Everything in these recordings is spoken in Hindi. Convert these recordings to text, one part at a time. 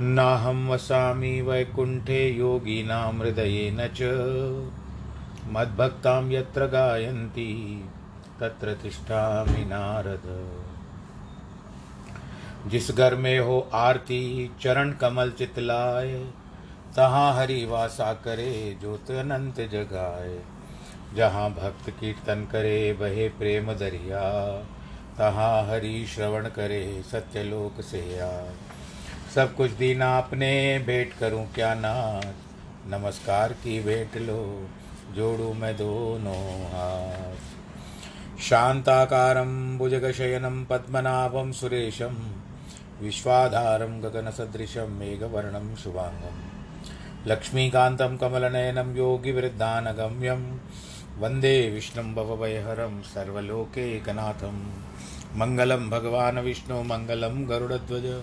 नाहं वसामि वैकुण्ठे योगिनां हृदयेन च। मद्भक्तां यत्र गायन्ति, तत्र तिष्ठामि नारद। जिस घर में हो आरती, चरण कमल चितलाए, तहाँ हरि वासा करे, ज्योत अनंत जगाए। जहाँ भक्त कीर्तन करे, बहे प्रेम दरिया, तहाँ हरि श्रवण करे, सत्यलोक से आए। सब कुछ दीना आपने, भेंट करूँ क्या नाथ? नमस्कार की भेंट लो, जोड़ू मैं दोनों हाथ। शान्ताकारं भुजगशयनं पद्मनाभं सुरेशं, विश्वाधारं गगनसदृशं मेघवर्णं शुभाङ्गं लक्ष्मीकान्तं कमलनयनं योगिवृद्धानगम्यं, वंदे विष्णुं भवभयहरं सर्वलोकैकनाथं। मङ्गलं भगवान् विष्णु मङ्गलं गरुडध्वज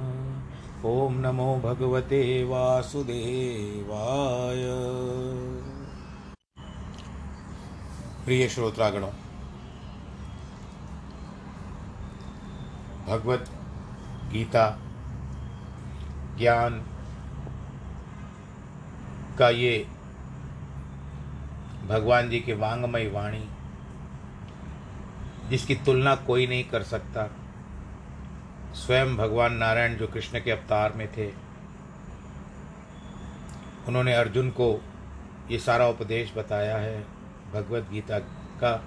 ॐ नमो भगवते वासुदेवाय। प्रिय श्रोत्रागणों, भगवत गीता, ज्ञान का ये भगवान जी की वांगमय वाणी, जिसकी तुलना कोई नहीं कर सकता। स्वयं भगवान नारायण जो कृष्ण के अवतार में थे, उन्होंने अर्जुन को ये सारा उपदेश बताया है भगवत गीता का,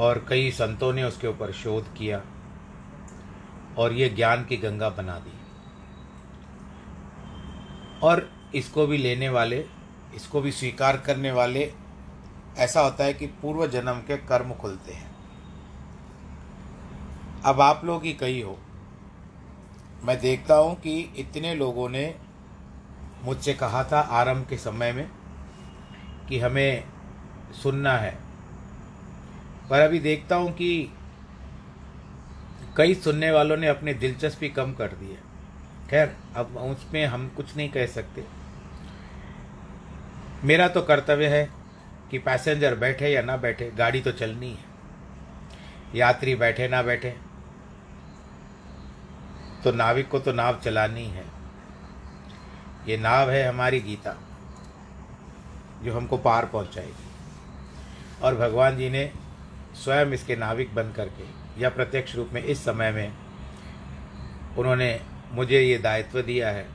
और कई संतों ने उसके ऊपर शोध किया और ये ज्ञान की गंगा बना दी। और इसको भी लेने वाले, इसको भी स्वीकार करने वाले, ऐसा होता है कि पूर्व जन्म के कर्म खुलते हैं। अब आप लोग ही कही हो। मैं देखता हूँ कि इतने लोगों ने मुझसे कहा था आरंभ के समय में कि हमें सुनना है। पर अभी देखता हूँ कि कई सुनने वालों ने अपनी दिलचस्पी कम कर दी है। खैर, अब उसमें हम कुछ नहीं कह सकते। मेरा तो कर्तव्य है कि पैसेंजर बैठे या ना बैठे, गाड़ी तो चलनी है। यात्री बैठे ना बैठे। तो नाविक को तो नाव चलानी है। ये नाव है हमारी गीता, जो हमको पार पहुंचाएगी। और भगवान जी ने स्वयं इसके नाविक बन करके, या प्रत्यक्ष रूप में इस समय में, उन्होंने मुझे ये दायित्व दिया है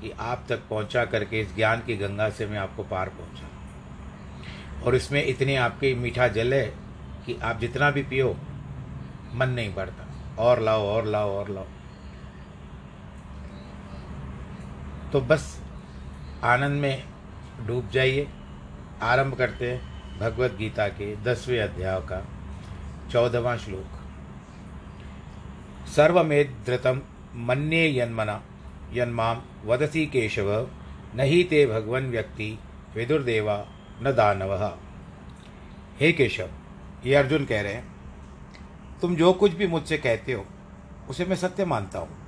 कि आप तक पहुँचा करके इस ज्ञान की गंगा से मैं आपको पार पहुँचा। और इसमें इतनी आपकी मीठा जल है कि आप जितना भी पियो, मन नहीं बढ़ता और लाओ और लाओ और लाओ। तो बस आनंद में डूब जाइए। आरंभ करते हैं भगवत गीता के दसवें अध्याय का चौदहवा श्लोक। सर्वमेधृतम मन्ये यन्मना यन्माम वदसी केशव, नहीं ते भगवन व्यक्ति विदुर्देवा न दानव। हे केशव ये अर्जुन कह रहे हैं, तुम जो कुछ भी मुझसे कहते हो, उसे मैं सत्य मानता हूँ।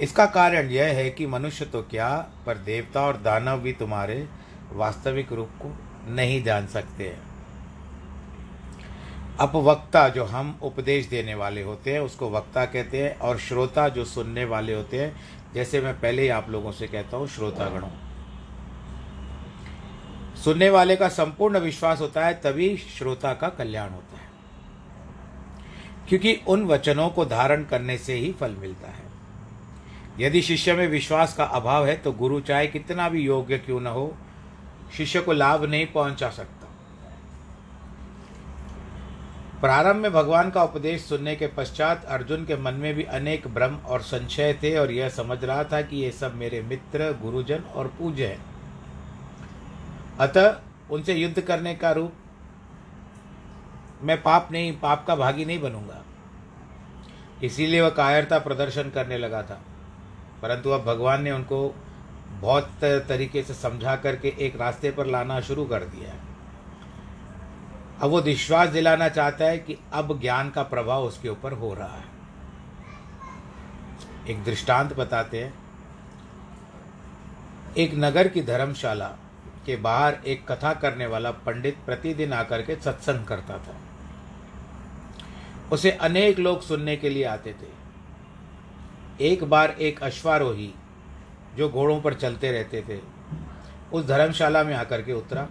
इसका कारण यह है कि मनुष्य तो क्या, पर देवता और दानव भी तुम्हारे वास्तविक रूप को नहीं जान सकते। हैं अपवक्ता जो हम उपदेश देने वाले होते हैं, उसको वक्ता कहते हैं, और श्रोता जो सुनने वाले होते हैं, जैसे मैं पहले ही आप लोगों से कहता हूँ, श्रोतागणों। सुनने वाले का संपूर्ण विश्वास होता है, तभी श्रोता का कल्याण होता है। क्योंकि उन वचनों को धारण करने से ही फल मिलता है। यदि शिष्य में विश्वास का अभाव है तो गुरु चाहे कितना भी योग्य क्यों न हो, शिष्य को लाभ नहीं पहुँचा सकता। प्रारंभ में भगवान का उपदेश सुनने के पश्चात अर्जुन के मन में भी अनेक भ्रम और संशय थे और यह समझ रहा था कि ये सब मेरे मित्र, गुरुजन और पूज्य हैं। अतः उनसे युद्ध करने का रूप, मैं पाप नहीं, पाप का भागी नहीं बनूँगा। इसीलिए वह कायरता प्रदर्शन करने लगा था। परंतु अब भगवान ने उनको बहुत तरीके से समझा करके एक रास्ते पर लाना शुरू कर दिया है। अब वो विश्वास दिलाना चाहता है कि अब ज्ञान का प्रभाव उसके ऊपर हो रहा है। एक दृष्टांत बताते हैं। एक नगर की धर्मशाला के बाहर एक कथा करने वाला पंडित प्रतिदिन आकर के सत्संग करता था। उसे अनेक लोग सुनने के लिए आते थे। एक बार एक अश्वारोही जो घोड़ों पर चलते रहते थे, उस धर्मशाला में आकर के उतरा।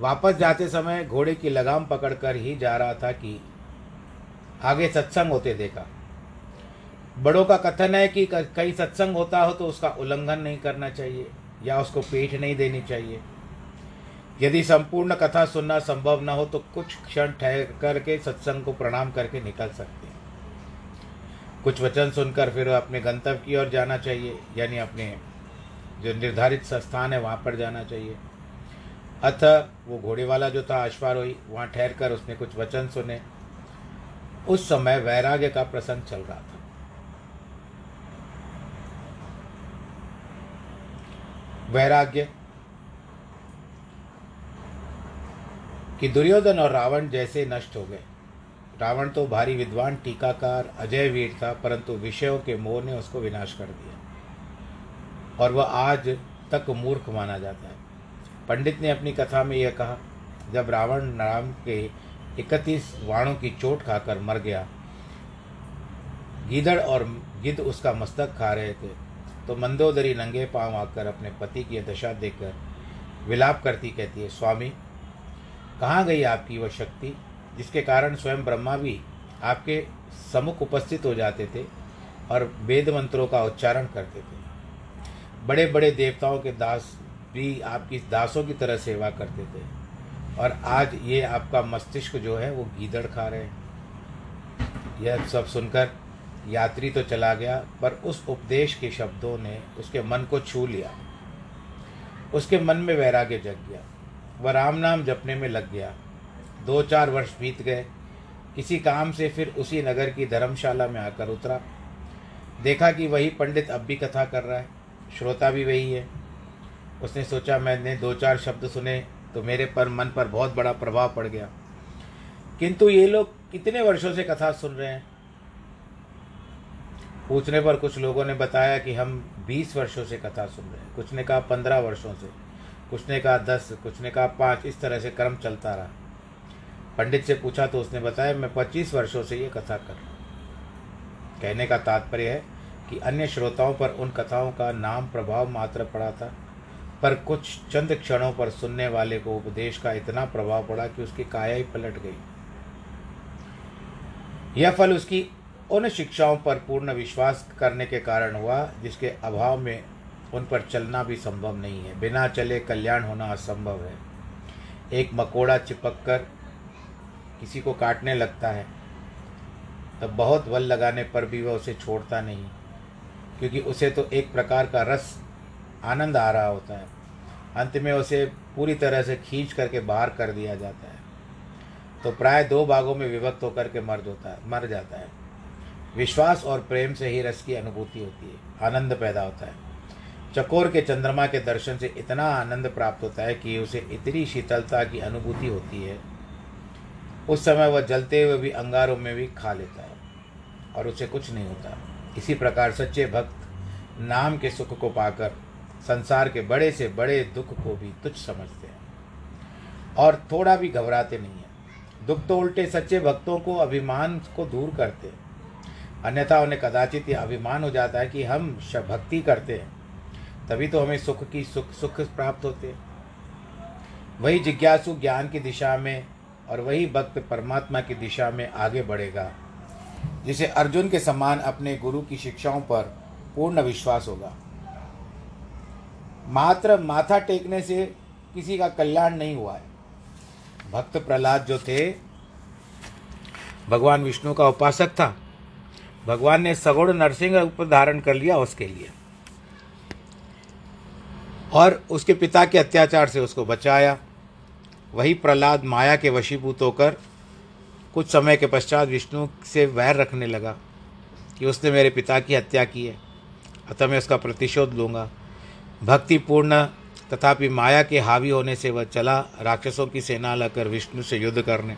वापस जाते समय घोड़े की लगाम पकड़कर ही जा रहा था कि आगे सत्संग होते देखा। बड़ों का कथन है कि कहीं सत्संग होता हो तो उसका उल्लंघन नहीं करना चाहिए, या उसको पीठ नहीं देनी चाहिए। यदि संपूर्ण कथा सुनना संभव न हो तो कुछ क्षण ठहर करके सत्संग को प्रणाम करके निकल सकते। कुछ वचन सुनकर फिर अपने गंतव्य की ओर जाना चाहिए, यानी अपने जो निर्धारित स्थान है वहाँ पर जाना चाहिए। अथ वो घोड़े वाला जो था अश्वारोही वहाँ ठहर कर उसने कुछ वचन सुने। उस समय वैराग्य का प्रसंग चल रहा था। वैराग्य कि दुर्योधन और रावण जैसे नष्ट हो गए। रावण तो भारी विद्वान, टीकाकार, अजय वीर था, परंतु विषयों के मोह ने उसको विनाश कर दिया। और वह आज तक मूर्ख माना जाता है। पंडित ने अपनी कथा में यह कहा, जब रावण राम के इकतीस वाणों की चोट खाकर मर गया, गीदड़ और गिद्ध उसका मस्तक खा रहे थे तो मंदोदरी नंगे पाँव आकर अपने पति की दशा देखकर विलाप करती कहती है, स्वामी, कहाँ गई आपकी वह शक्ति? जिसके कारण स्वयं ब्रह्मा भी आपके सम्मुख उपस्थित हो जाते थे और वेद मंत्रों का उच्चारण करते थे। बड़े बड़े देवताओं के दास भी आपकी दासों की तरह सेवा करते थे। और आज ये आपका मस्तिष्क जो है, वो गीदड़ खा रहे हैं। यह सब सुनकर यात्री तो चला गया, पर उस उपदेश के शब्दों ने उसके मन को छू लिया। उसके मन में वैराग्य जग गया। वह राम नाम जपने में लग गया। दो चार वर्ष बीत गए। किसी काम से फिर उसी नगर की धर्मशाला में आकर उतरा। देखा कि वही पंडित अब भी कथा कर रहा है। श्रोता भी वही है। उसने सोचा, मैंने दो चार शब्द सुने तो मेरे पर मन पर बहुत बड़ा प्रभाव पड़ गया। किंतु ये लोग कितने वर्षों से कथा सुन रहे हैं? पूछने पर कुछ लोगों ने बताया कि हम बीस वर्षों से कथा सुन रहे हैं। कुछ ने कहा पंद्रह वर्षों से। कुछ ने कहा दस, कुछ ने कहा पाँच। इस तरह से क्रम चलता रहा। पंडित से पूछा तो उसने बताया, मैं पच्चीस वर्षों से ये कथा कर रहा हूँ। कहने का तात्पर्य है कि अन्य श्रोताओं पर उन कथाओं का नाम प्रभाव मात्र पड़ा था, पर कुछ चंद क्षणों पर सुनने वाले को उपदेश का इतना प्रभाव पड़ा कि उसकी काया ही पलट गई। यह फल उसकी उन शिक्षाओं पर पूर्ण विश्वास करने के कारण हुआ, जिसके अभाव में उन पर चलना भी संभव नहीं है। बिना चले कल्याण होना असंभव है। एक मकोड़ा चिपक कर किसी को काटने लगता है, तब बहुत बल लगाने पर भी वह उसे छोड़ता नहीं, क्योंकि उसे तो एक प्रकार का रस, आनंद आ रहा होता है। अंत में उसे पूरी तरह से खींच करके बाहर कर दिया जाता है। तो प्राय दो भागों में विभक्त होकर के मर होता है, मर जाता है। विश्वास और प्रेम से ही रस की अनुभूति होती है, आनंद पैदा होता है। चकोर के चंद्रमा के दर्शन से इतना आनंद प्राप्त होता है कि उसे इतनी शीतलता की अनुभूति होती है उस समय वह जलते हुए भी अंगारों में भी खा लेता है और उसे कुछ नहीं होता। इसी प्रकार सच्चे भक्त नाम के सुख को पाकर संसार के बड़े से बड़े दुख को भी तुच्छ समझते हैं और थोड़ा भी घबराते नहीं हैं। दुख तो उल्टे सच्चे भक्तों को अभिमान को दूर करते हैं। अन्यथा उन्हें कदाचित यह अभिमान हो जाता है कि हम भक्ति करते हैं, तभी तो हमें सुख की सुख सुख प्राप्त होते हैं। वही जिज्ञासु ज्ञान की दिशा में और वही भक्त परमात्मा की दिशा में आगे बढ़ेगा, जिसे अर्जुन के समान अपने गुरु की शिक्षाओं पर पूर्ण विश्वास होगा। मात्र माथा टेकने से किसी का कल्याण नहीं हुआ है। भक्त प्रहलाद जो थे, भगवान विष्णु का उपासक था। भगवान ने सगुण नरसिंह रूप धारण कर लिया उसके लिए। और उसके पिता के अत्याचार से उसको बचाया। वही प्रहलाद माया के वशीभूत होकर कुछ समय के पश्चात विष्णु से वैर रखने लगा कि उसने मेरे पिता की हत्या की है। अतः मैं उसका प्रतिशोध लूँगा। भक्तिपूर्ण तथापि माया के हावी होने से वह चला राक्षसों की सेना लाकर विष्णु से युद्ध करने।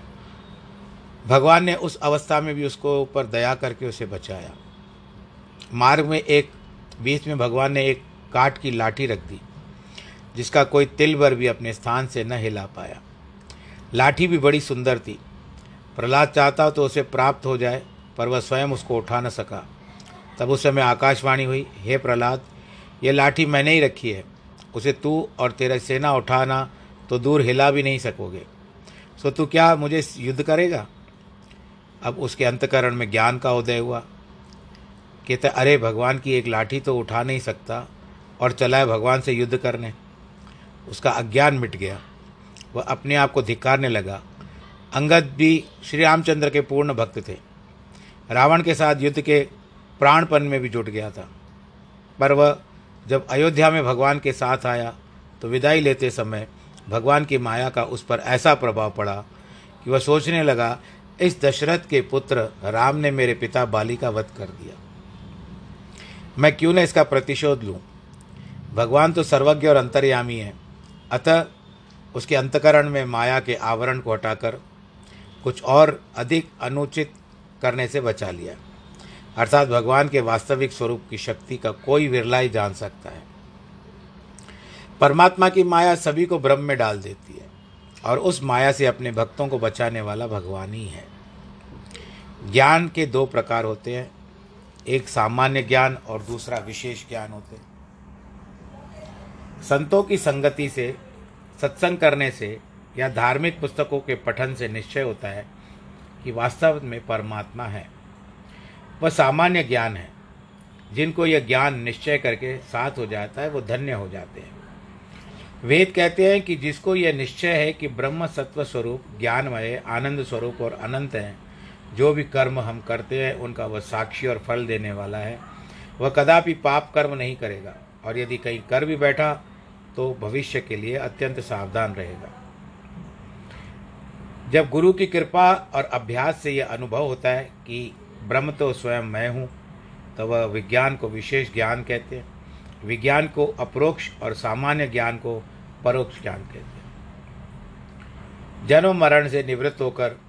भगवान ने उस अवस्था में भी उसको ऊपर दया करके उसे बचाया। मार्ग में एक, बीच में भगवान ने एक काट की लाठी रख दी, जिसका कोई तिल भर भी अपने स्थान से न हिला पाया। लाठी भी बड़ी सुंदर थी। प्रहलाद चाहता तो उसे प्राप्त हो जाए, पर वह स्वयं उसको उठा न सका। तब उस समय आकाशवाणी हुई, हे प्रहलाद, ये लाठी मैंने ही रखी है। उसे तू और तेरा सेना उठाना तो दूर हिला भी नहीं सकोगे। सो तू क्या मुझे युद्ध करेगा? अब उसके अंतकरण में ज्ञान का उदय हुआ। कहते, अरे, भगवान की एक लाठी तो उठा नहीं सकता और चला है भगवान से युद्ध करने। उसका अज्ञान मिट गया। वह अपने आप को धिक्कारने लगा। अंगद भी श्री रामचंद्र के पूर्ण भक्त थे। रावण के साथ युद्ध के प्राणपन में भी जुट गया था। पर वह जब अयोध्या में भगवान के साथ आया तो विदाई लेते समय भगवान की माया का उस पर ऐसा प्रभाव पड़ा कि वह सोचने लगा, इस दशरथ के पुत्र राम ने मेरे पिता बाली का वध कर दिया। मैं क्यों न इसका प्रतिशोध लूँ? भगवान तो सर्वज्ञ और अंतर्यामी है। अतः उसके अंतकरण में माया के आवरण को हटाकर कुछ और अधिक अनुचित करने से बचा लिया। अर्थात भगवान के वास्तविक स्वरूप की शक्ति का कोई विरला ही जान सकता है। परमात्मा की माया सभी को भ्रम में डाल देती है और उस माया से अपने भक्तों को बचाने वाला भगवान ही है। ज्ञान के दो प्रकार होते हैं, एक सामान्य ज्ञान और दूसरा विशेष ज्ञान होते हैं। संतों की संगति से सत्संग करने से या धार्मिक पुस्तकों के पठन से निश्चय होता है कि वास्तव में परमात्मा है। वह सामान्य ज्ञान है। जिनको यह ज्ञान निश्चय करके साथ हो जाता है, वो धन्य हो जाते हैं। वेद कहते हैं कि जिसको यह निश्चय है कि ब्रह्म सत्व स्वरूप, ज्ञानमय, आनंद स्वरूप और अनंत है, जो भी कर्म हम करते हैं, उनका वह साक्षी और फल देने वाला है। वह कदापि पाप कर्म नहीं करेगा। और यदि कहीं कर भी बैठा तो भविष्य के लिए अत्यंत सावधान रहेगा। जब गुरु की कृपा और अभ्यास से यह अनुभव होता है कि ब्रह्म तो स्वयं मैं हूँ तो वह विज्ञान को विशेष ज्ञान कहते हैं। विज्ञान को अप्रोक्ष और सामान्य ज्ञान को परोक्ष ज्ञान कहते हैं। जन्म मरण से निवृत्त होकर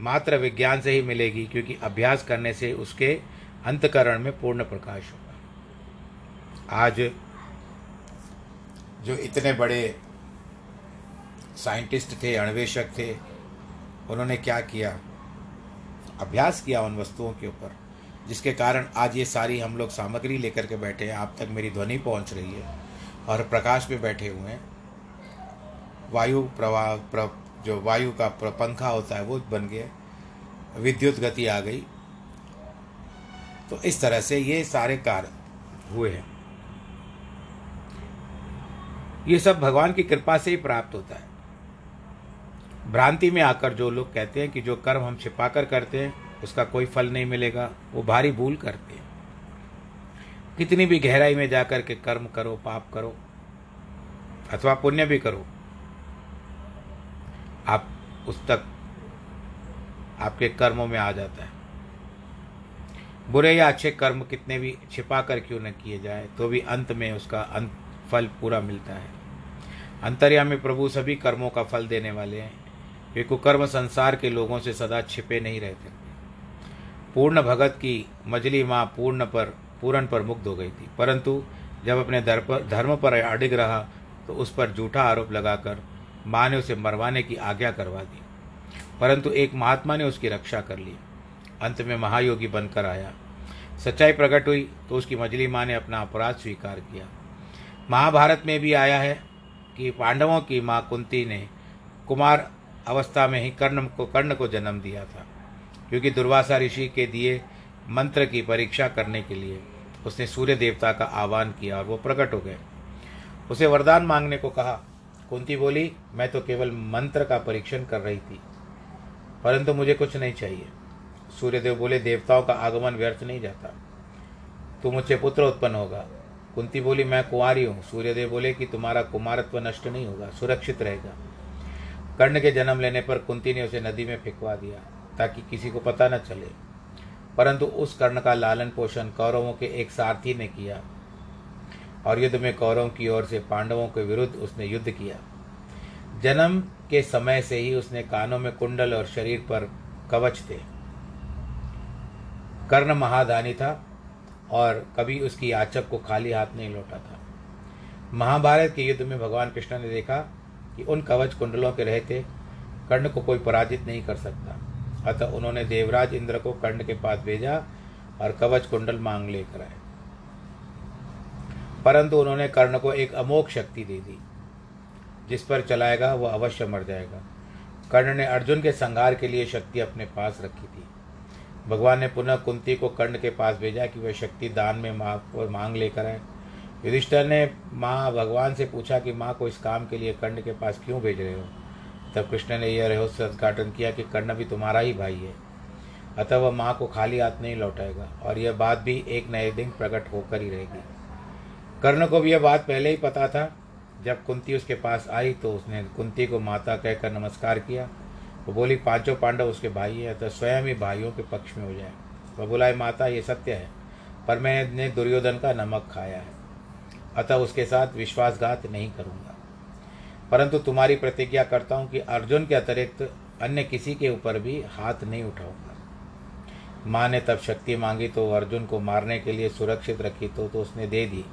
मात्र विज्ञान से ही मिलेगी, क्योंकि अभ्यास करने से उसके अंतकरण में पूर्ण प्रकाश होगा। आज जो इतने बड़े साइंटिस्ट थे अन्वेषक थे उन्होंने क्या किया? अभ्यास किया उन वस्तुओं के ऊपर जिसके कारण आज ये सारी हम लोग सामग्री लेकर के बैठे हैं। आप तक मेरी ध्वनि पहुँच रही है और प्रकाश में बैठे हुए हैं। वायु प्रवाह प्र, जो वायु का पंखा होता है वो बन गया। विद्युत गति आ गई। तो इस तरह से ये सारे कार्य हुए हैं। ये सब भगवान की कृपा से ही प्राप्त होता है। भ्रांति में आकर जो लोग कहते हैं कि जो कर्म हम छिपा कर करते हैं, उसका कोई फल नहीं मिलेगा, वो भारी भूल करते हैं। कितनी भी गहराई में जाकर के कर्म करो, पाप करो, अथवा पुण्य भी करो, आप उस तक आपके कर्मों में आ जाता है। बुरे या अच्छे कर्म कितने भी छिपा कर क्यों न किए जाए तो भी अंत में उसका अंत फल पूरा मिलता है। अंतर्यामी प्रभु सभी कर्मों का फल देने वाले हैं। वे कुकर्म संसार के लोगों से सदा छिपे नहीं रहते। पूर्ण भगत की मजली माँ पूर्ण पर, पूरन पर मुग्ध हो गई थी। परंतु जब अपने धर्म पर अडिग रहा तो उस पर झूठा आरोप लगाकर माँ ने उसे मरवाने की आज्ञा करवा दी। परंतु एक महात्मा ने उसकी रक्षा कर ली। अंत में महायोगी बनकर आया। सच्चाई प्रकट हुई तो उसकी मजली माँ ने अपना अपराध स्वीकार किया। महाभारत में भी आया है। कि पांडवों की माँ कुंती ने कुमार अवस्था में ही कर्ण को कर्ण को जन्म दिया था, क्योंकि दुर्वासा ऋषि के दिए मंत्र की परीक्षा करने के लिए उसने सूर्य देवता का आह्वान किया और वो प्रकट हो गए। उसे वरदान मांगने को कहा, कुंती बोली, मैं तो केवल मंत्र का परीक्षण कर रही थी, परंतु मुझे कुछ नहीं चाहिए। सूर्यदेव बोले, देवताओं का आगमन व्यर्थ नहीं जाता। तू मुझसे पुत्र उत्पन्न होगा। कुंती बोली, मैं कुंवारी हूँ। सूर्यदेव बोले कि, तुम्हारा कुमारत्व नष्ट नहीं होगा, सुरक्षित रहेगा। कर्ण के जन्म लेने पर कुंती ने उसे नदी में फेंकवा दिया, ताकि किसी को पता न चले। परंतु उस कर्ण का लालन पोषण कौरवों के एक सारथी ने किया, और युद्ध में कौरवों की ओर से पांडवों के विरुद्ध उसने युद्ध किया। जन्म के समय से ही उसने कानों में कुंडल और शरीर पर कवच थे। कर्ण महादानी था और कभी उसकी याचक को खाली हाथ नहीं लौटा था। महाभारत के युद्ध में भगवान कृष्ण ने देखा कि उन कवच कुंडलों के रहते कर्ण को कोई पराजित नहीं कर सकता। अतः उन्होंने देवराज इंद्र को कर्ण के पास भेजा और कवच कुंडल मांग लेकर आए। परंतु उन्होंने कर्ण को एक अमोक शक्ति दे दी, जिस पर चलाएगा वह अवश्य मर जाएगा। कर्ण ने अर्जुन के संहार के लिए शक्ति अपने पास रखी थी। भगवान ने पुनः कुंती को कर्ण के पास भेजा कि वह शक्ति दान में माँ को मांग लेकर आए। युधिष्ठर ने माँ भगवान से पूछा कि माँ को इस काम के लिए कर्ण के पास क्यों भेज रहे हो? तब कृष्ण ने यह रहस्य उद्घाटन किया कि कर्ण भी तुम्हारा ही भाई है। अतः वह माँ को खाली हाथ नहीं लौटाएगा और यह बात भी एक नए दिन प्रकट होकर ही रहेगी। कर्ण को भी यह बात पहले ही पता था। जब कुंती उसके पास आई तो उसने कुंती को माता कहकर नमस्कार किया। वो बोली पाँचों पांडव उसके भाई है तो स्वयं ही भाइयों के पक्ष में हो जाए। वह बोला माता ये सत्य है पर मैंने दुर्योधन का नमक खाया है। अतः उसके साथ विश्वासघात नहीं करूँगा। परंतु तुम्हारी प्रतिज्ञा करता हूँ कि अर्जुन के अतिरिक्त अन्य किसी के ऊपर भी हाथ नहीं उठाऊँगा। माँ ने तब शक्ति मांगी तो अर्जुन को मारने के लिए सुरक्षित रखी तो, तो उसने दे दी।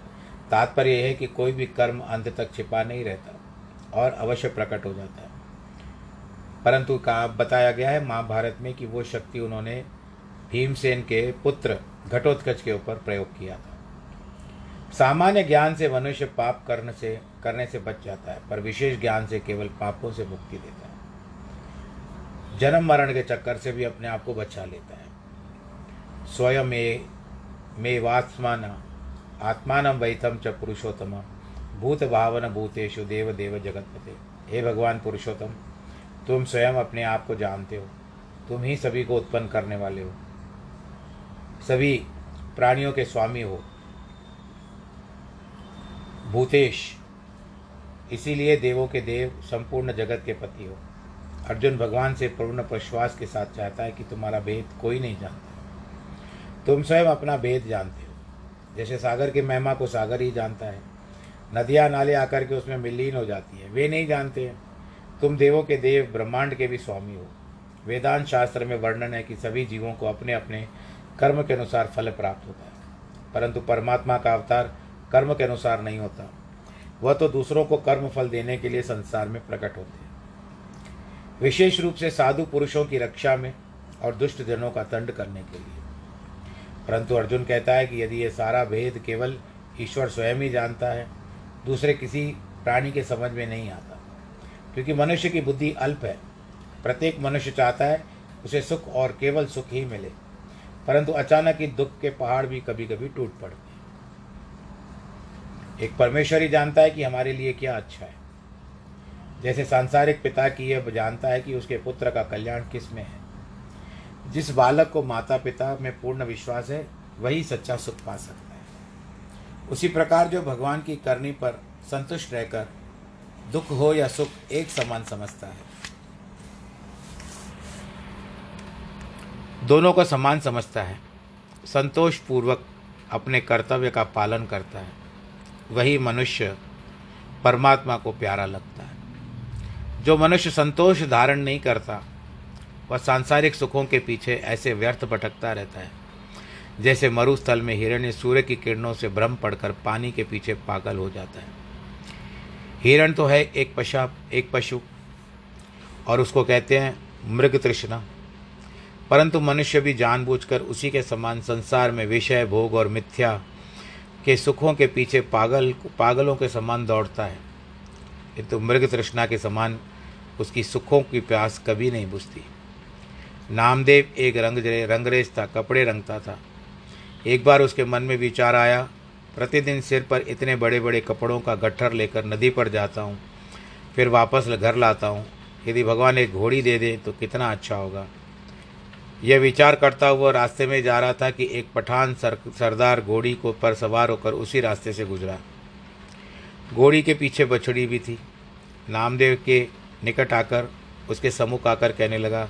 तात्पर्य यह है कि कोई भी कर्म अंत तक छिपा नहीं रहता और अवश्य प्रकट हो जाता है। परंतु कहा, बताया गया है महाभारत में कि वो शक्ति उन्होंने भीमसेन के पुत्र घटोत्कच के ऊपर प्रयोग किया था। सामान्य ज्ञान से मनुष्य पाप करने से करने से बच जाता है, पर विशेष ज्ञान से केवल पापों से मुक्ति देता है। जन्म मरण के चक्कर से भी अपने आप को बचा लेता है। स्वयं मे वात्मान आत्मान वैथम च पुरुषोत्तम, भूत भावन भूतेषु देव देव जगतपते। हे भगवान पुरुषोत्तम तुम स्वयं अपने आप को जानते हो। तुम ही सभी को उत्पन्न करने वाले हो। सभी प्राणियों के स्वामी हो। भूतेश, इसीलिए देवों के देव संपूर्ण जगत के पति हो। अर्जुन भगवान से पूर्ण विश्वास के साथ चाहता है कि तुम्हारा भेद कोई नहीं जानता। तुम स्वयं अपना भेद जानते हो। जैसे सागर की महिमा को सागर ही जानता है। नदियाँ नाले आकर के उसमें मिलीन हो जाती है। वे नहीं जानते हैं। तुम देवों के देव, ब्रह्मांड के भी स्वामी हो। वेदांत शास्त्र में वर्णन है कि सभी जीवों को अपने अपने कर्म के अनुसार फल प्राप्त होता है। परंतु परमात्मा का अवतार कर्म के अनुसार नहीं होता। वह तो दूसरों को कर्म फल देने के लिए संसार में प्रकट होते हैं। विशेष रूप से साधु पुरुषों की रक्षा में और दुष्ट जनों का दंड करने के लिए। परंतु अर्जुन कहता है कि यदि ये सारा भेद केवल ईश्वर स्वयं ही जानता है, दूसरे किसी प्राणी के समझ में नहीं आता। क्योंकि मनुष्य की बुद्धि अल्प है। प्रत्येक मनुष्य चाहता है उसे सुख और केवल सुख ही मिले। परंतु अचानक ही दुख के पहाड़ भी कभी कभी टूट पड़ते एक परमेश्वर ही जानता है कि हमारे लिए क्या अच्छा है। जैसे सांसारिक पिता की यह जानता है कि उसके पुत्र का कल्याण किसमें है। जिस बालक को माता पिता में पूर्ण विश्वास है, वही सच्चा सुख पा सकता है। उसी प्रकार जो भगवान की करनी पर संतुष्ट रहकर दुख हो या सुख एक समान समझता है। दोनों को समान समझता है। संतोष पूर्वक अपने कर्तव्य का पालन करता है। वही मनुष्य परमात्मा को प्यारा लगता है। जो मनुष्य संतोष धारण नहीं करता, वह सांसारिक सुखों के पीछे ऐसे व्यर्थ भटकता रहता है। जैसे मरुस्थल में हिरण्य सूर्य की किरणों से भ्रम पड़कर पानी के पीछे पागल हो जाता है। हिरण तो है एक पशा, एक पशु, और उसको कहते हैं मृग तृष्णा। परंतु मनुष्य भी जानबूझकर उसी के समान संसार में विषय, भोग और मिथ्या के सुखों के पीछे पागल, पागलों के समान दौड़ता है। किंतु मृग तृष्णा के समान उसकी सुखों की प्यास कभी नहीं बुझती। नामदेव एक रंग रंगरेज था, कपड़े रंगता था। एक बार उसके मन में विचार आया प्रतिदिन सिर पर इतने बड़े बड़े कपड़ों का गट्ठर लेकर नदी पर जाता हूँ फिर वापस घर लाता हूँ। यदि भगवान एक घोड़ी दे दे तो कितना अच्छा होगा। यह विचार करता हुआ रास्ते में जा रहा था कि एक पठान सर, सरदार घोड़ी को पर सवार होकर उसी रास्ते से गुजरा। घोड़ी के पीछे बछड़ी भी थी। नामदेव के निकट आकर उसके सम्मुख आकर कहने लगा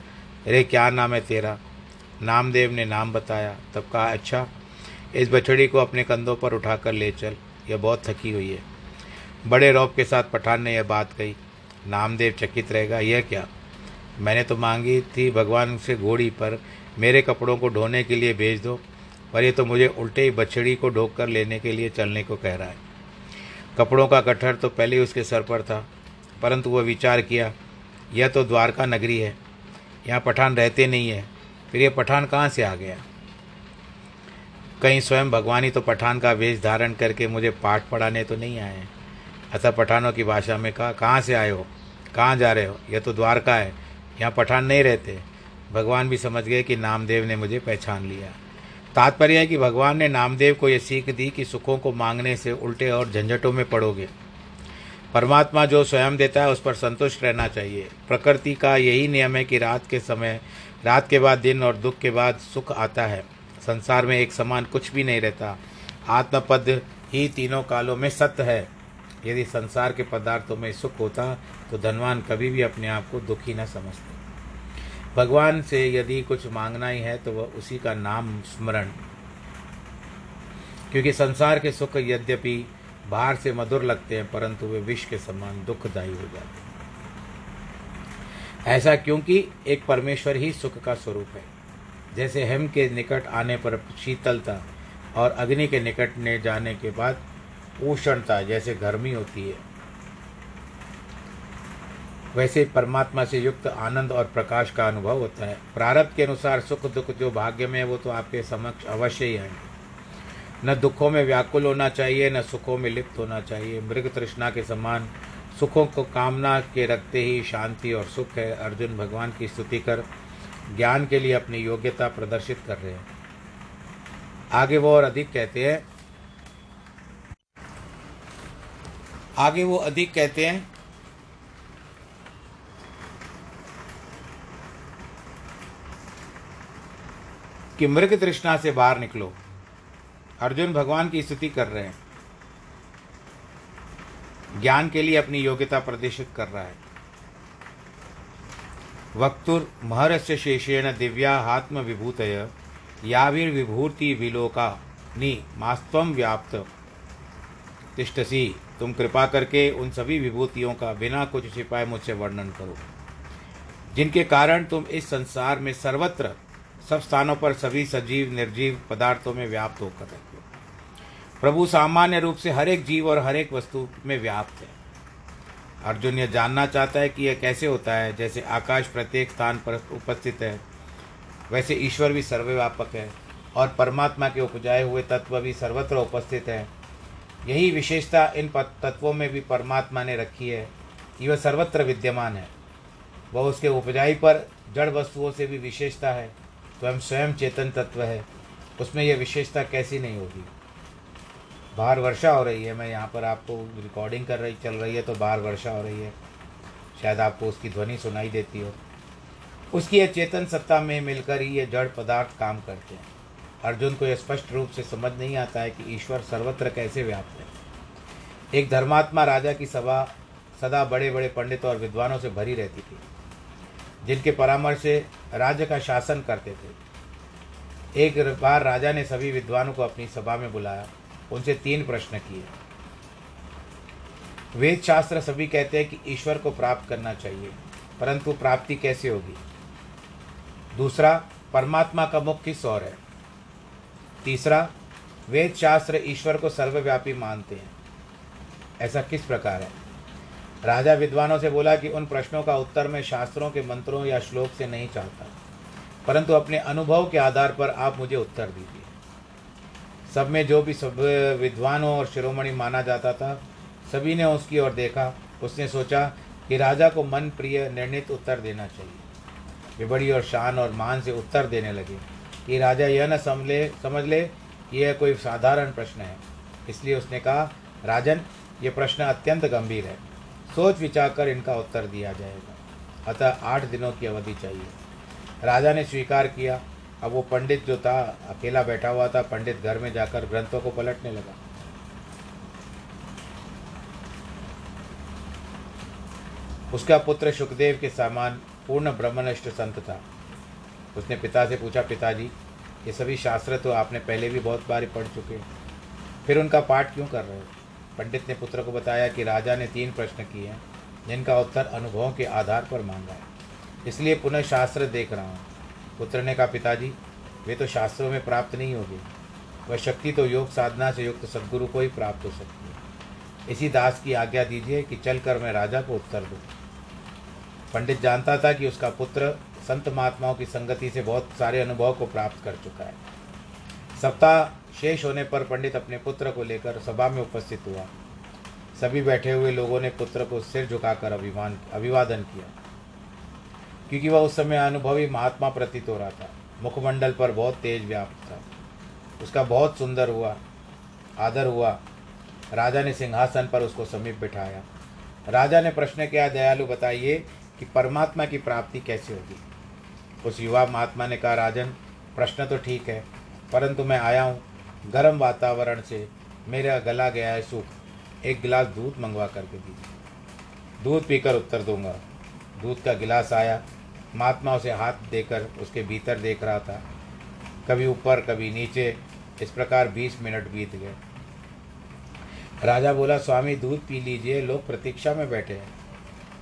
अरे क्या नाम है तेरा? नामदेव ने नाम बताया तब कहा अच्छा इस बछड़ी को अपने कंधों पर उठाकर ले चल। यह बहुत थकी हुई है। बड़े रौब के साथ पठान ने यह बात कही। नामदेव चकित रहेगा। यह क्या? मैंने तो मांगी थी भगवान से घोड़ी, पर मेरे कपड़ों को ढोने के लिए भेज दो, पर ये तो मुझे उल्टे ही बछड़ी को ढोक कर लेने के लिए चलने को कह रहा है। कपड़ों का गठर तो पहले ही उसके सर पर था, परंतु वह विचार किया, यह तो द्वारका नगरी है। यहाँ पठान रहते नहीं है। फिर ये पठान कहाँ से आ गया? कहीं स्वयं भगवान तो पठान का वेश धारण करके मुझे पाठ पढ़ाने तो नहीं आए अतः पठानों की भाषा में कहा, कहाँ से आए हो? कहाँ जा रहे हो? यह तो द्वारका है। यहाँ पठान नहीं रहते। भगवान भी समझ गए कि नामदेव ने मुझे पहचान लिया। तात्पर्य है कि भगवान ने नामदेव को यह सीख दी कि सुखों को मांगने से उल्टे और झंझटों में पड़ोगे। परमात्मा जो स्वयं देता है, उस पर संतुष्ट रहना चाहिए। प्रकृति का यही नियम है कि रात के समय, रात के बाद दिन और दुख के बाद सुख आता है। संसार में एक समान कुछ भी नहीं रहता। आत्मपद ही तीनों कालों में सत्य है। यदि संसार के पदार्थों में सुख होता तो धनवान कभी भी अपने आप को दुखी न समझते। भगवान से यदि कुछ मांगना ही है तो वह उसी का नाम स्मरण। क्योंकि संसार के सुख यद्यपि बाहर से मधुर लगते हैं, परंतु वे विष के समान दुखदायी हो जाते हैं। ऐसा क्योंकि एक परमेश्वर ही सुख का स्वरूप है। जैसे हेम के निकट आने पर शीतलता और अग्नि के निकट ने जाने के बाद उष्णता जैसे गर्मी होती है। वैसे परमात्मा से युक्त आनंद और प्रकाश का अनुभव होता है। प्रारब्ध के अनुसार सुख दुख जो भाग्य में है, वो तो आपके समक्ष अवश्य ही आएँगे न दुखों में व्याकुल होना चाहिए, न सुखों में लिप्त होना चाहिए। मृग तृष्णा के समान सुखों को कामना के रखते ही शांति और सुख है। अर्जुन भगवान की स्तुति कर ज्ञान के लिए अपनी योग्यता प्रदर्शित कर रहे हैं। आगे वो और अधिक कहते हैं, आगे वो अधिक कहते हैं, कि मृग तृष्णा से बाहर निकलो। अर्जुन भगवान की स्तुति कर रहे हैं। ज्ञान के लिए अपनी योग्यता प्रदर्शित कर रहा है। वक्तुर महर्ष्य शेषेण दिव्या आत्म विभूत याविर्विभूति विलोका, नि मास्तम व्याप्त। तिष्टसी तुम कृपा करके उन सभी विभूतियों का बिना कुछ छिपाए मुझसे वर्णन करो। जिनके कारण तुम इस संसार में सर्वत्र, सब स्थानों पर सभी सजीव निर्जीव पदार्थों में व्याप्त होकर रहते हो। प्रभु सामान्य रूप से हर एक जीव और हर एक वस्तु में व्याप्त है। अर्जुन यह जानना चाहता है कि यह कैसे होता है, जैसे आकाश प्रत्येक स्थान पर उपस्थित है, वैसे ईश्वर भी सर्वव्यापक है, और परमात्मा के उपजाए हुए तत्व भी सर्वत्र उपस्थित है। यही विशेषता इन तत्वों में भी परमात्मा ने रखी है कि वह सर्वत्र विद्यमान है। वह उसके उपजाई पर जड़ वस्तुओं से भी विशेषता है स्वयं स्वयं चेतन तत्व है। उसमें यह विशेषता कैसी नहीं होगी। बाहर वर्षा हो रही है, मैं यहाँ पर आपको रिकॉर्डिंग कर रही, चल रही है तो बाहर वर्षा हो रही है। शायद आपको उसकी ध्वनि सुनाई देती हो। उसकी यह चेतन सत्ता में मिलकर ही ये जड़ पदार्थ काम करते हैं। अर्जुन को यह स्पष्ट रूप से समझ नहीं आता है कि ईश्वर सर्वत्र कैसे व्याप्त है। एक धर्मात्मा राजा की सभा सदा बड़े बड़े पंडितों और विद्वानों से भरी रहती थी, जिनके परामर्श से राज्य का शासन करते थे। एक बार राजा ने सभी विद्वानों को अपनी सभा में बुलाया। उनसे तीन प्रश्न किए। वेद शास्त्र सभी कहते हैं कि ईश्वर को प्राप्त करना चाहिए, परंतु प्राप्ति कैसे होगी? दूसरा, परमात्मा का मुख किस और है? तीसरा वेद शास्त्र ईश्वर को सर्वव्यापी मानते हैं। ऐसा किस प्रकार है? राजा विद्वानों से बोला कि उन प्रश्नों का उत्तर मैं शास्त्रों के मंत्रों या श्लोक से नहीं चाहता, परंतु अपने अनुभव के आधार पर आप मुझे उत्तर दीजिए। सब में जो भी सब विद्वानों और शिरोमणि माना जाता था, सभी ने उसकी ओर देखा। उसने सोचा कि राजा को मन प्रिय निर्णित उत्तर देना चाहिए। वे बड़ी और शान और मान से उत्तर देने लगे कि राजा यह न समझ समझ ले कि यह कोई साधारण प्रश्न है। इसलिए उसने कहा, राजन, ये प्रश्न अत्यंत गंभीर है। सोच विचार कर इनका उत्तर दिया जाएगा। अतः आठ दिनों की अवधि चाहिए। राजा ने स्वीकार किया। अब वो पंडित जो था, अकेला बैठा हुआ था, पंडित घर में जाकर ग्रंथों को पलटने लगा। उसका पुत्र सुखदेव के समान पूर्ण ब्रह्मनिष्ठ संत था। उसने पिता से पूछा, पिताजी, ये सभी शास्त्र तो आपने पहले भी बहुत बार पढ़ चुके फिर उनका पाठ क्यों कर रहे हो? पंडित ने पुत्र को बताया कि राजा ने तीन प्रश्न किए हैं, जिनका उत्तर अनुभवों के आधार पर मांगा है। इसलिए पुनः शास्त्र देख रहा हूँ। पुत्र ने कहा, पिताजी, वे तो शास्त्रों में प्राप्त नहीं होगी। वह शक्ति तो योग साधना से युक्त सदगुरु को ही प्राप्त हो सकती है। इसी दास की आज्ञा दीजिए कि चलकर मैं राजा को उत्तर दूँ। पंडित जानता था कि उसका पुत्र संत महात्माओं की संगति से बहुत सारे अनुभव को प्राप्त कर चुका है। सप्ताह शेष होने पर पंडित अपने पुत्र को लेकर सभा में उपस्थित हुआ। सभी बैठे हुए लोगों ने पुत्र को सिर झुकाकर अभिमान अभिवादन किया। क्योंकि वह उस समय अनुभवी महात्मा प्रतीत हो रहा था। मुखमंडल पर बहुत तेज व्याप्त था। उसका बहुत सुंदर हुआ, आदर हुआ। राजा ने सिंहासन पर उसको समीप बिठाया। राजा ने प्रश्न किया, दयालु, बताइए कि परमात्मा की प्राप्ति कैसे होगी? उस युवा महात्मा ने कहा, राजन, प्रश्न तो ठीक है, परंतु मैं आया हूँ गर्म वातावरण से। मेरा गला गया है सूख। एक गिलास दूध मंगवा करके दीजिए। दूध पीकर उत्तर दूँगा। दूध का गिलास आया महात्मा उसे हाथ देकर उसके भीतर देख रहा था। कभी ऊपर, कभी नीचे, इस प्रकार बीस मिनट बीत गए। राजा बोला, स्वामी, दूध पी लीजिए, लोग प्रतीक्षा में बैठे हैं।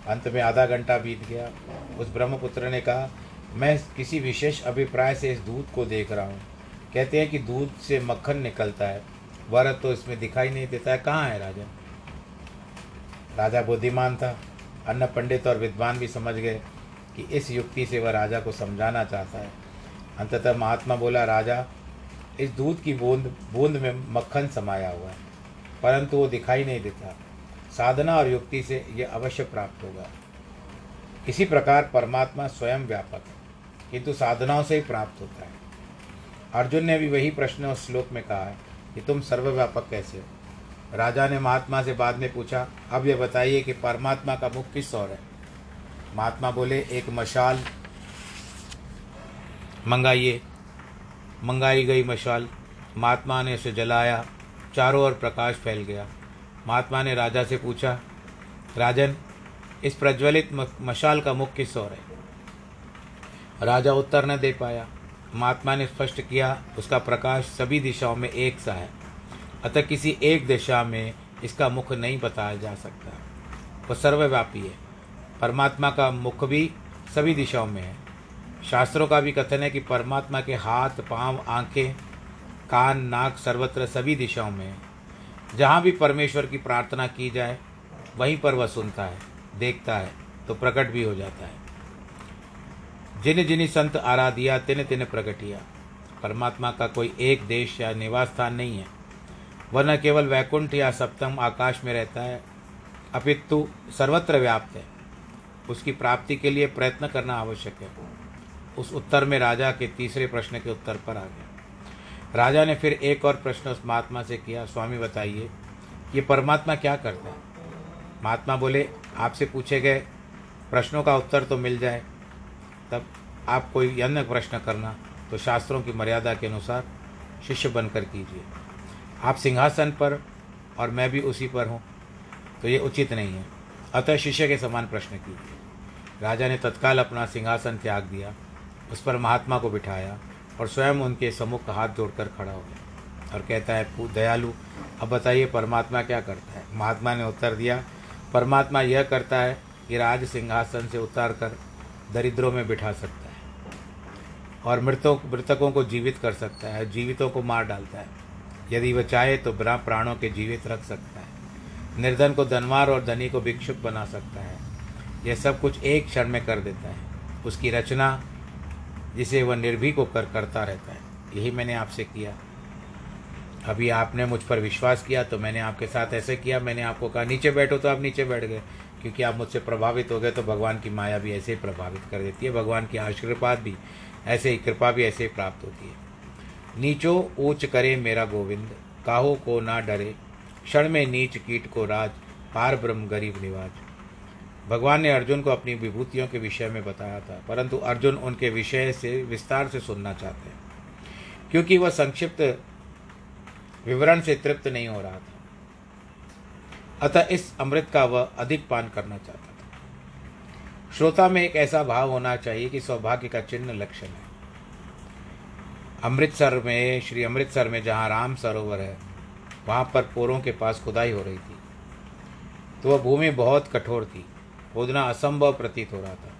अंत में आधा घंटा बीत गया। उस ब्रह्मपुत्र ने कहा, मैं किसी विशेष अभिप्राय से इस दूध को देख रहा हूँ। कहते हैं कि दूध से मक्खन निकलता है। वर तो इसमें दिखाई नहीं देता है। कहाँ है राजा? राजा बुद्धिमान था। अन्य पंडित और विद्वान भी समझ गए कि इस युक्ति से वह राजा को समझाना चाहता है। अंततः महात्मा बोला, राजा, इस दूध की बूंद बूंद में मक्खन समाया हुआ है, परंतु वो दिखाई नहीं देता। साधना और युक्ति से यह अवश्य प्राप्त होगा। इसी प्रकार परमात्मा स्वयं व्यापक है, किंतु साधनाओं से ही प्राप्त होता है। अर्जुन ने भी वही प्रश्न उस श्लोक में कहा है कि तुम सर्वव्यापक कैसे हो? राजा ने महात्मा से बाद में पूछा, अब यह बताइए कि परमात्मा का मुख किस और है? महात्मा बोले, एक मशाल मंगाइए। मंगाई गई मशाल। महात्मा ने उसे जलाया। चारों ओर प्रकाश फैल गया। महात्मा ने राजा से पूछा, राजन, इस प्रज्वलित मशाल का मुख किस ओर है? राजा उत्तर न दे पाया। महात्मा ने स्पष्ट किया, उसका प्रकाश सभी दिशाओं में एक सा है, अतः किसी एक दिशा में इसका मुख नहीं बताया जा सकता। वह सर्वव्यापी है। परमात्मा का मुख भी सभी दिशाओं में है। शास्त्रों का भी कथन है कि परमात्मा के हाथ, पाँव, आँखें, कान, नाक, सर्वत्र सभी दिशाओं में है। जहाँ भी परमेश्वर की प्रार्थना की जाए, वहीं पर वह सुनता है, देखता है तो प्रकट भी हो जाता है। जिन जिन संत आराधिया तिन तिन प्रकटिया परमात्मा का कोई एक देश या निवास स्थान नहीं है। वह न केवल वैकुंठ या सप्तम आकाश में रहता है। अपितु सर्वत्र व्याप्त है। उसकी प्राप्ति के लिए प्रयत्न करना आवश्यक है। उस उत्तर में राजा के तीसरे प्रश्न के उत्तर पर आ गया। राजा ने फिर एक और प्रश्न उस महात्मा से किया, स्वामी, बताइए, ये परमात्मा क्या करता है? महात्मा बोले, आपसे पूछे गए प्रश्नों का उत्तर तो मिल जाए। तब आप कोई अन्य प्रश्न करना तो शास्त्रों की मर्यादा के अनुसार शिष्य बनकर कीजिए। आप सिंहासन पर और मैं भी उसी पर हूँ तो ये उचित नहीं है। अतः शिष्य के समान प्रश्न कीजिए राजा ने तत्काल अपना सिंहासन त्याग दिया, उस पर महात्मा को बिठाया और स्वयं उनके सम्मुख हाथ जोड़कर खड़ा हो गया और कहता है दयालु, अब बताइए परमात्मा क्या करता है? महात्मा ने उत्तर दिया, परमात्मा यह करता है कि राज सिंहासन से उतार कर दरिद्रों में बिठा सकता है और मृतों मृतकों को जीवित कर सकता है, जीवितों को मार डालता है। यदि वह चाहे तो बिना प्राणों के जीवित रख सकता है। निर्धन को धनवार और धनी को भिक्षुक बना सकता है। यह सब कुछ एक क्षण में कर देता है। उसकी रचना, जिसे वह निर्भीक होकर करता रहता है। यही मैंने आपसे किया। अभी आपने मुझ पर विश्वास किया तो मैंने आपके साथ ऐसे किया। मैंने आपको कहा, नीचे बैठो तो आप नीचे बैठ गए। क्योंकि आप मुझसे प्रभावित हो गए तो भगवान की माया भी ऐसे ही प्रभावित कर देती है। भगवान की आशीर्वाद भी, ऐसे ही कृपा भी ऐसे ही प्राप्त होती है। नीचो ऊंच करे मेरा गोविंद। काहो को ना डरे क्षण में नीच कीट को राज, पार ब्रह्म गरीब निवाज। भगवान ने अर्जुन को अपनी विभूतियों के विषय में बताया था, परंतु अर्जुन उनके विषय से विस्तार से सुनना चाहते हैं, क्योंकि वह संक्षिप्त विवरण से तृप्त नहीं हो रहा था। अतः इस अमृत का वह अधिक पान करना चाहता था। श्रोता में एक ऐसा भाव होना चाहिए कि सौभाग्य का चिन्ह लक्षण है। अमृतसर में, श्री अमृतसर में जहाँ राम सरोवर है वहाँ पर पोरों के पास खुदाई हो रही थी। तो वह भूमि बहुत कठोर थी। खोदना असंभव प्रतीत हो रहा था।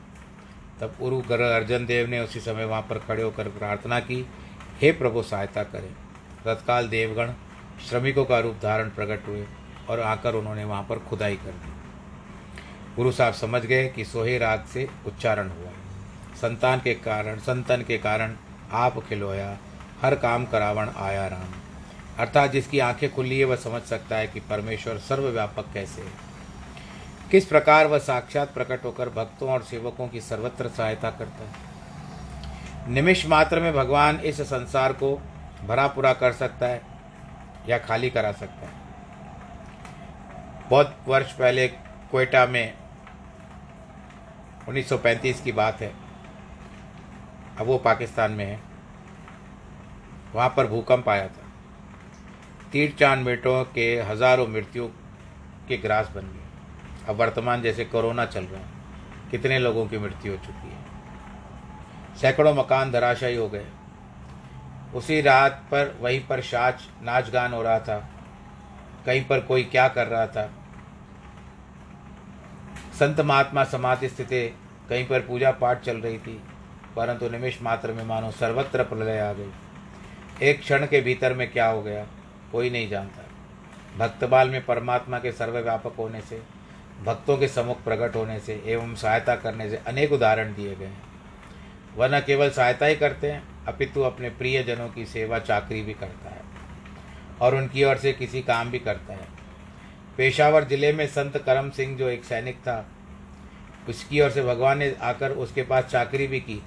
तब उरु अर्जन देव ने उसी समय वहाँ पर खड़े होकर प्रार्थना की, हे प्रभु, सहायता करें। तत्काल देवगण श्रमिकों का रूप धारण प्रकट हुए और आकर उन्होंने वहाँ पर खुदाई कर दी। गुरु साहब समझ गए कि सोहे राग से उच्चारण हुआ संतान के कारण, संतन के कारण आप खिलोया, हर काम करावण आया राम। अर्थात जिसकी आँखें खुली है, वह समझ सकता है कि परमेश्वर सर्वव्यापक कैसे है। किस प्रकार वह साक्षात प्रकट होकर भक्तों और सेवकों की सर्वत्र सहायता करता है? निमिष मात्र में भगवान इस संसार को भरा पूरा कर सकता है या खाली करा सकता है? बहुत वर्ष पहले कोयटा में 1935 की बात है। अब वो पाकिस्तान में है। वहाँ पर भूकंप आया था। तीर चाँद बेटों के हज़ारों मृत्यु के ग्रास बन गए। अब वर्तमान जैसे कोरोना चल रहा है, कितने लोगों की मृत्यु हो चुकी है? सैकड़ों मकान धराशायी हो गए। उसी रात पर, वहीं पर शाच नाच गान हो रहा था। कहीं पर कोई क्या कर रहा था? संत महात्मा समाधि स्थिति, कहीं पर पूजा पाठ चल रही थी, परंतु निमिष मात्र में मानो सर्वत्र प्रलय आ गई। एक क्षण के भीतर में क्या हो गया? कोई नहीं जानता। भक्तबाल में परमात्मा के सर्वव्यापक होने से, भक्तों के सम्मुख प्रकट होने से, एवं सहायता करने से अनेक उदाहरण दिए गए हैं। वह न केवल सहायता ही करते हैं, अपितु अपने प्रियजनों की सेवा चाकरी भी करता है, और उनकी ओर से किसी काम भी करता है। पेशावर ज़िले में संत करम सिंह जो एक सैनिक था, उसकी ओर से भगवान ने आकर उसके पास चाकरी भी की।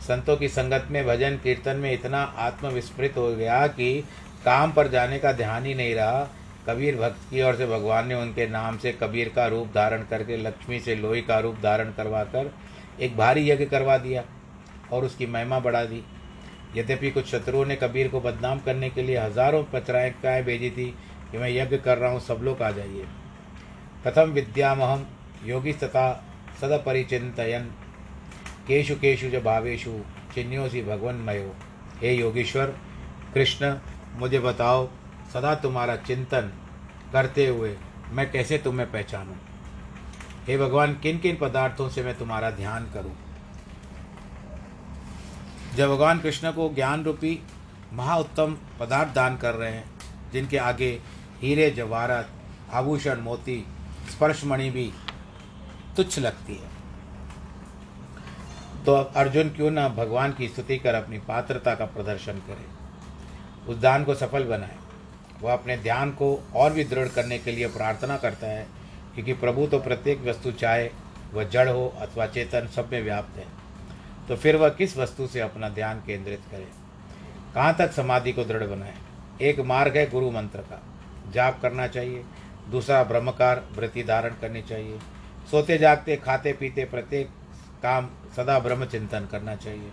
संतों की संगत में भजन कीर्तन में इतना आत्मविस्मृत हो गया कि काम पर जाने का ध्यान ही नहीं रहा। कबीर भक्त की ओर से भगवान ने उनके नाम से कबीर का रूप धारण करके, लक्ष्मी से लोही का रूप धारण करवा कर एक भारी यज्ञ करवा दिया और उसकी महिमा बढ़ा दी। यद्यपि कुछ शत्रुओं ने कबीर को बदनाम करने के लिए हज़ारों पचराएँ भेजी थी कि मैं यज्ञ कर रहा हूँ, सब लोग आ जाइए। कथम विद्यामहम योगी तथा सदपरिचिंतयन केशु केशु ज भावेशु चिन्योसी भगवन मयो हे योगीश्वर, कृष्ण मुझे बताओ, सदा तुम्हारा चिंतन करते हुए मैं कैसे तुम्हें पहचानूं? हे भगवान किन किन पदार्थों से मैं तुम्हारा ध्यान करूँ? जब भगवान कृष्ण को ज्ञान रूपी महाउत्तम पदार्थ दान कर रहे हैं, जिनके आगे हीरे जवाहरत आभूषण, मोती, स्पर्शमणि भी तुच्छ लगती है तो अब अर्जुन क्यों ना भगवान की स्तुति कर अपनी पात्रता का प्रदर्शन करे? उस दान को सफल बनाए। वह अपने ध्यान को और भी दृढ़ करने के लिए प्रार्थना करता है क्योंकि प्रभु तो प्रत्येक वस्तु चाहे वह जड़ हो अथवा चेतन सब में व्याप्त है। तो फिर वह किस वस्तु से अपना ध्यान केंद्रित करे? कहाँ तक समाधि को दृढ़ बनाए? एक मार्ग है गुरु मंत्र का। जाप करना चाहिए दूसरा ब्रह्मकार वृत्ति धारण करनी चाहिए सोते जागते खाते पीते प्रत्येक काम सदा ब्रह्म चिंतन करना चाहिए।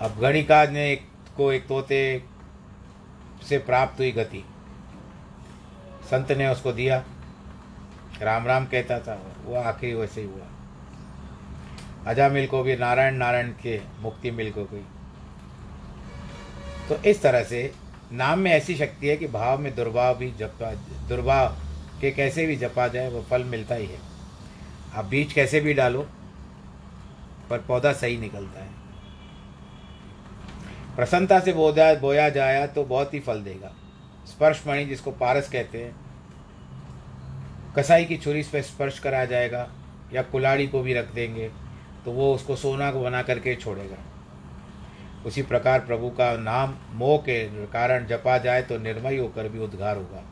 अब गणिका ने एक, को एक तोते से प्राप्त हुई गति। संत ने उसको दिया। राम राम कहता था, वो आखिरी वैसे ही हुआ। अजामिल को भी, नारायण नारायण के मुक्ति मिल को गई तो इस तरह से नाम में ऐसी शक्ति है कि भाव में दुर्भाव भी जपा, दुर्भाव के कैसे भी जपा जाए, वो फल मिलता ही है। आप बीज कैसे भी डालो, पर पौधा सही निकलता है। प्रसन्नता से बोया बोया जाया तो बहुत ही फल देगा। स्पर्श मणि जिसको पारस कहते हैं, कसाई की छुरी पर स्पर्श करा जाएगा या कुलाड़ी को भी रख देंगे तो वो उसको सोना को बना करके छोड़ेगा। उसी प्रकार प्रभु का नाम मोह के कारण जपा जाए तो निर्मय होकर भी उद्धार होगा।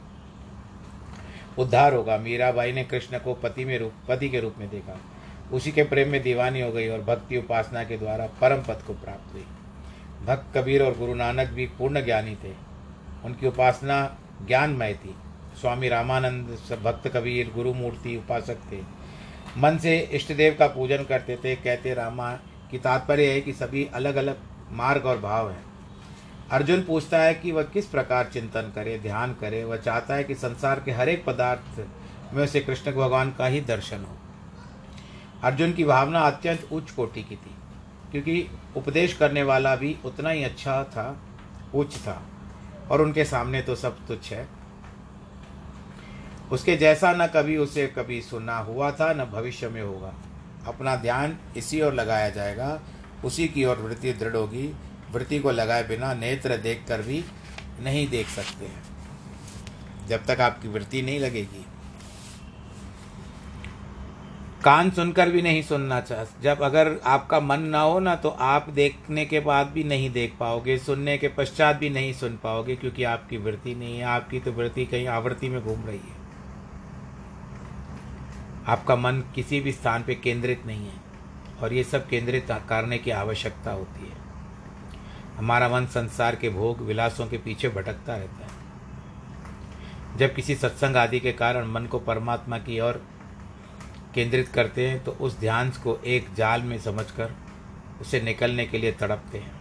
उद्धार होगा। मीराबाई ने कृष्ण को पति में रूप, पति के रूप में देखा। उसी के प्रेम में दीवानी हो गई और भक्ति उपासना के द्वारा परम पद को प्राप्त हुई। भक्त कबीर और गुरु नानक भी पूर्ण ज्ञानी थे। उनकी उपासना ज्ञानमय थी। स्वामी रामानंद सब भक्त कबीर गुरु मूर्ति उपासक थे। मन से इष्ट देव का पूजन करते थे। कहते, रामा, की तात्पर्य है कि सभी अलग अलग मार्ग और भाव हैं। अर्जुन पूछता है कि वह किस प्रकार चिंतन करे, ध्यान करे। वह चाहता है कि संसार के हर एक पदार्थ में उसे कृष्ण भगवान का ही दर्शन हो। अर्जुन की भावना अत्यंत उच्च कोटि की थी। क्योंकि उपदेश करने वाला भी उतना ही अच्छा था, उच्च था। और उनके सामने तो सब तुच्छ है। उसके जैसा न कभी उसे कभी सुना हुआ था, न भविष्य में होगा। अपना ध्यान इसी ओर लगाया जाएगा, उसी की ओर वृत्ति दृढ़ होगी। वृत्ति को लगाए बिना नेत्र देख कर भी नहीं देख सकते हैं। जब तक आपकी वृत्ति नहीं लगेगी कान सुनकर भी नहीं सुनना चाह, जब अगर आपका मन ना हो ना तो आप देखने के बाद भी नहीं देख पाओगे, सुनने के पश्चात भी नहीं सुन पाओगे, क्योंकि आपकी वृत्ति नहीं है, आपकी तो वृत्ति कहीं आवृत्ति में घूम रही है। आपका मन किसी भी स्थान पे केंद्रित नहीं है, और ये सब केंद्रित करने की आवश्यकता होती है। हमारा मन संसार के भोग विलासों के पीछे भटकता रहता है। जब किसी सत्संग आदि के कारण मन को परमात्मा की ओर केंद्रित करते हैं तो उस ध्यान को एक जाल में समझकर उसे निकलने के लिए तड़पते हैं।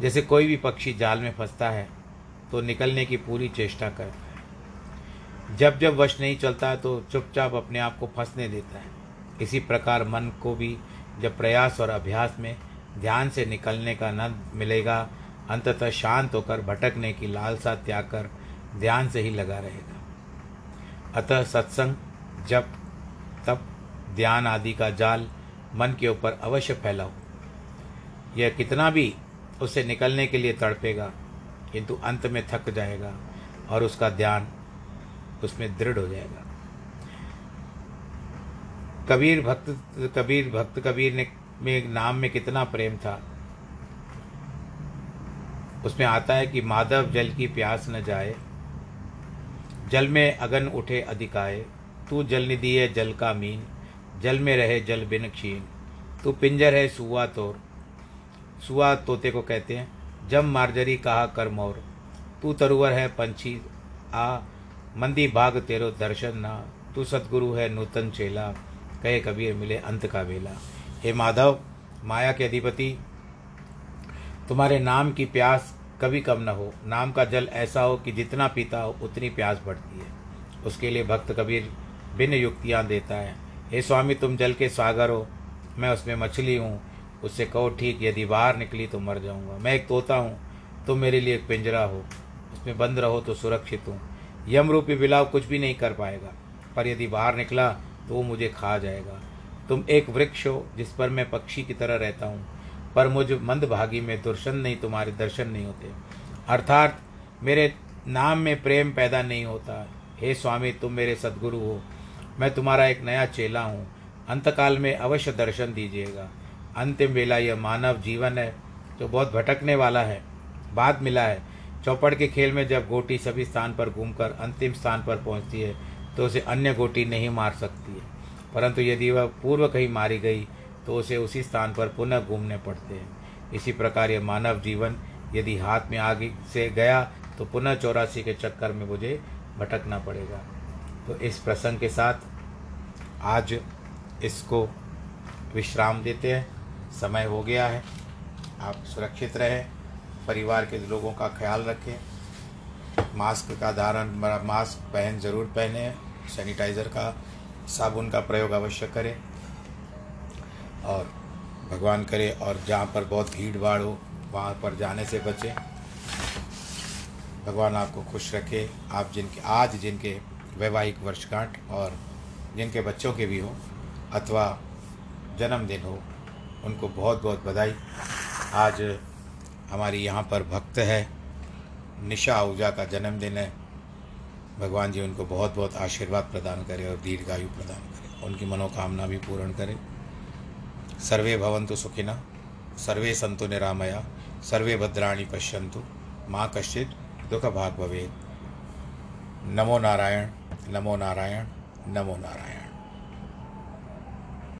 जैसे कोई भी पक्षी जाल में फंसता है तो निकलने की पूरी चेष्टा करता है। जब जब वश नहीं चलता है तो चुपचाप अपने आप को फंसने देता है। इसी प्रकार मन को भी जब प्रयास और अभ्यास में ध्यान से निकलने का न मिलेगा, अंततः शांत होकर भटकने की लालसा त्याग कर ध्यान से ही लगा रहेगा। अतः सत्संग जब ध्यान आदि का जाल मन के ऊपर अवश्य फैलाओ। यह कितना भी उससे निकलने के लिए तड़पेगा, किंतु अंत में थक जाएगा और उसका ध्यान उसमें दृढ़ हो जाएगा। कबीर भक्त कबीर भक्त, कबीर ने, में, नाम में कितना प्रेम था। उसमें आता है कि माधव जल की प्यास न जाए, जल में अगन उठे अधिकाए तू जल निधि है, जल का मीन। जल में रहे जल बिन क्षीण। तू पिंजर है सुआ तोर। सुआ तोते को कहते हैं, जम मार्जरी कहा कर मोर। तू तरुवर है पंछी, आ, मंदी भाग तेरो दर्शन ना। तू सतगुरु है नूतन चेला, कहे कबीर मिले अंत का वेला हे माधव, माया के अधिपति, तुम्हारे नाम की प्यास कभी कम न हो। नाम का जल ऐसा हो कि जितना पीता हो उतनी प्यास बढ़ती है। उसके लिए भक्त कबीर भिन्न युक्तियाँ देता है। हे स्वामी, तुम जल के सागर हो, मैं उसमें मछली हूँ। उससे कहो, ठीक, यदि बाहर निकली तो मर जाऊँगा। मैं एक तोता हूँ, तुम मेरे लिए एक पिंजरा हो। उसमें बंद रहो तो सुरक्षित हूँ। यम रूपी बिलाव कुछ भी नहीं कर पाएगा। पर यदि बाहर निकला तो वो मुझे खा जाएगा। तुम एक वृक्ष हो, जिस पर मैं पक्षी की तरह रहता हूँ। पर मुझ मंदभागी में दर्शन नहीं, तुम्हारे दर्शन नहीं होते। अर्थात, मेरे नाम में प्रेम पैदा नहीं होता। हे स्वामी, तुम मेरे सदगुरु हो। मैं तुम्हारा एक नया चेला हूँ। अंतकाल में अवश्य दर्शन दीजिएगा। अंतिम वेला यह मानव जीवन है, जो बहुत भटकने वाला है। बाद मिला है, चौपड़ के खेल में जब गोटी सभी स्थान पर घूमकर अंतिम स्थान पर पहुँचती है तो उसे अन्य गोटी नहीं मार सकती है। परंतु यदि वह पूर्व कहीं मारी गई तो उसे उसी स्थान पर पुनः घूमने पड़ते हैं। इसी प्रकार यह मानव जीवन यदि हाथ में आगे से गया तो पुनः चौरासी के चक्कर में मुझे भटकना पड़ेगा। तो इस प्रसंग के साथ आज इसको विश्राम देते हैं। समय हो गया है। आप सुरक्षित रहें। परिवार के लोगों का ख्याल रखें। मास्क का धारण, मास्क पहन, ज़रूर पहने। सैनिटाइज़र का, साबुन का प्रयोग अवश्य करें। और भगवान करे और जहाँ पर बहुत भीड़ भाड़ हो, वहाँ पर जाने से बचें। भगवान आपको खुश रखे। आप जिनके, आज जिनके वैवाहिक वर्षगांठ और जिनके बच्चों के भी हो, अथवा जन्मदिन हो, उनको बहुत बहुत बधाई। आज हमारी यहाँ पर भक्त है, निशा आहूजा का जन्मदिन है। भगवान जी उनको बहुत बहुत आशीर्वाद प्रदान करें और दीर्घायु प्रदान करें। उनकी मनोकामना भी पूर्ण करें। सर्वे भवंतु सुखिना सर्वे संतु निरामया, सर्वे भद्राणी पश्यंतु माँ कश्चित दुख भाग भवेत्। नमो नारायण नमो नारायण। नमो नारायण।